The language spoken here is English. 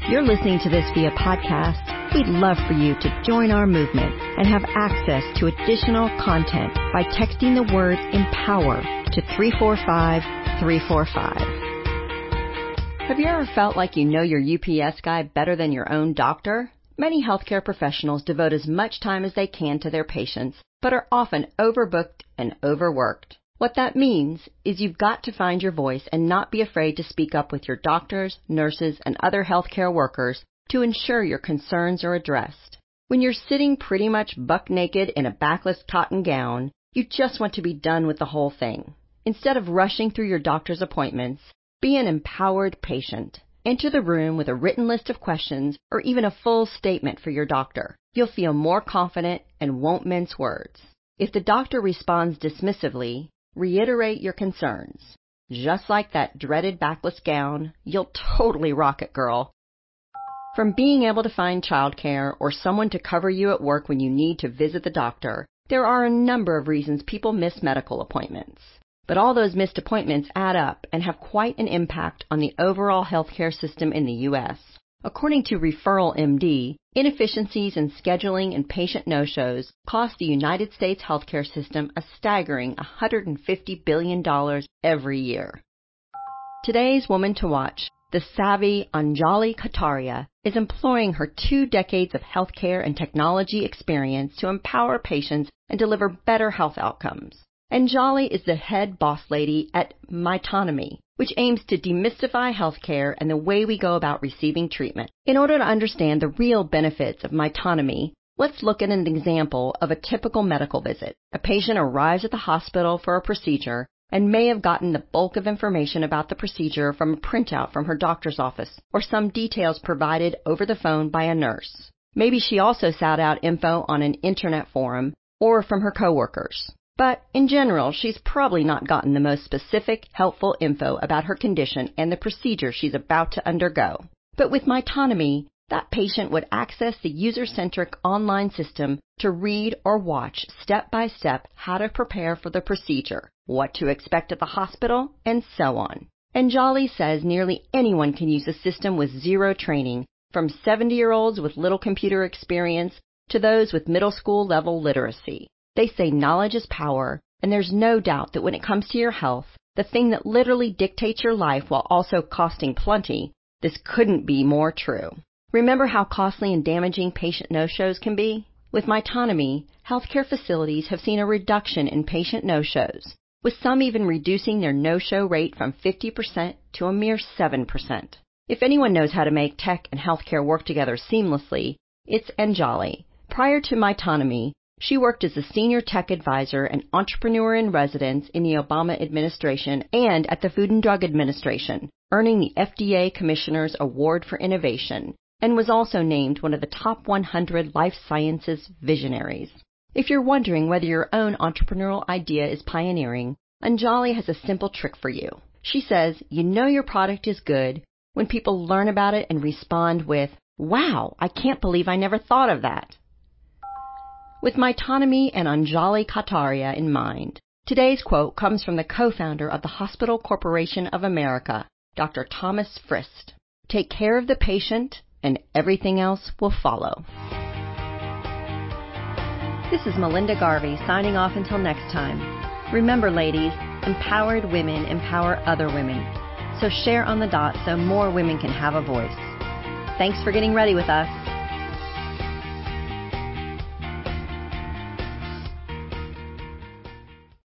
If you're listening to this via podcast, we'd love for you to join our movement and have access to additional content by texting the word empower to 345 345. Have you ever felt like you know your UPS guy better than your own doctor? Many healthcare professionals devote as much time as they can to their patients, but are often overbooked and overworked. What that means is you've got to find your voice and not be afraid to speak up with your doctors, nurses, and other healthcare workers to ensure your concerns are addressed. When you're sitting pretty much buck naked in a backless cotton gown, you just want to be done with the whole thing. Instead of rushing through your doctor's appointments, be an empowered patient. Enter the room with a written list of questions or even a full statement for your doctor. You'll feel more confident and won't mince words. If the doctor responds dismissively, reiterate your concerns. Just like that dreaded backless gown, you'll totally rock it, girl. From being able to find childcare or someone to cover you at work when you need to visit the doctor, there are a number of reasons people miss medical appointments. But all those missed appointments add up and have quite an impact on the overall healthcare system in the U.S. According to Referral MD, inefficiencies in scheduling and patient no-shows cost the United States healthcare system a staggering $150 billion every year. Today's woman to watch, the savvy Anjali Kataria, is employing her two decades of healthcare and technology experience to empower patients and deliver better health outcomes. Anjali is the head boss lady at Mytonomy, which aims to demystify healthcare and the way we go about receiving treatment. In order to understand the real benefits of Mytonomy, let's look at an example of a typical medical visit. A patient arrives at the hospital for a procedure and may have gotten the bulk of information about the procedure from a printout from her doctor's office or some details provided over the phone by a nurse. Maybe she also sought out info on an internet forum or from her coworkers. But in general, she's probably not gotten the most specific, helpful info about her condition and the procedure she's about to undergo. But with Mytonomy, that patient would access the user-centric online system to read or watch step by step how to prepare for the procedure, what to expect at the hospital, and so on. Anjali says nearly anyone can use the system with zero training, from 70 year olds with little computer experience to those with middle school level literacy. They say knowledge is power, and there's no doubt that when it comes to your health, the thing that literally dictates your life while also costing plenty, this couldn't be more true. Remember how costly and damaging patient no-shows can be? With Mytonomy, healthcare facilities have seen a reduction in patient no-shows, with some even reducing their no-show rate from 50% to a mere 7%. If anyone knows how to make tech and healthcare work together seamlessly, it's Anjali. Prior to Mytonomy, she worked as a senior tech advisor and entrepreneur in residence in the Obama administration and at the Food and Drug Administration, earning the FDA Commissioner's Award for Innovation, and was also named one of the top 100 life sciences visionaries. If you're wondering whether your own entrepreneurial idea is pioneering, Anjali has a simple trick for you. She says you know your product is good when people learn about it and respond with, Wow, I can't believe I never thought of that. With Mytonomy and Anjali Kataria in mind, today's quote comes from the co-founder of the Hospital Corporation of America, Dr. Thomas Frist. Take care of the patient and everything else will follow. This is Melinda Garvey signing off until next time. Remember, ladies, empowered women empower other women. So share on the dot so more women can have a voice. Thanks for getting ready with us.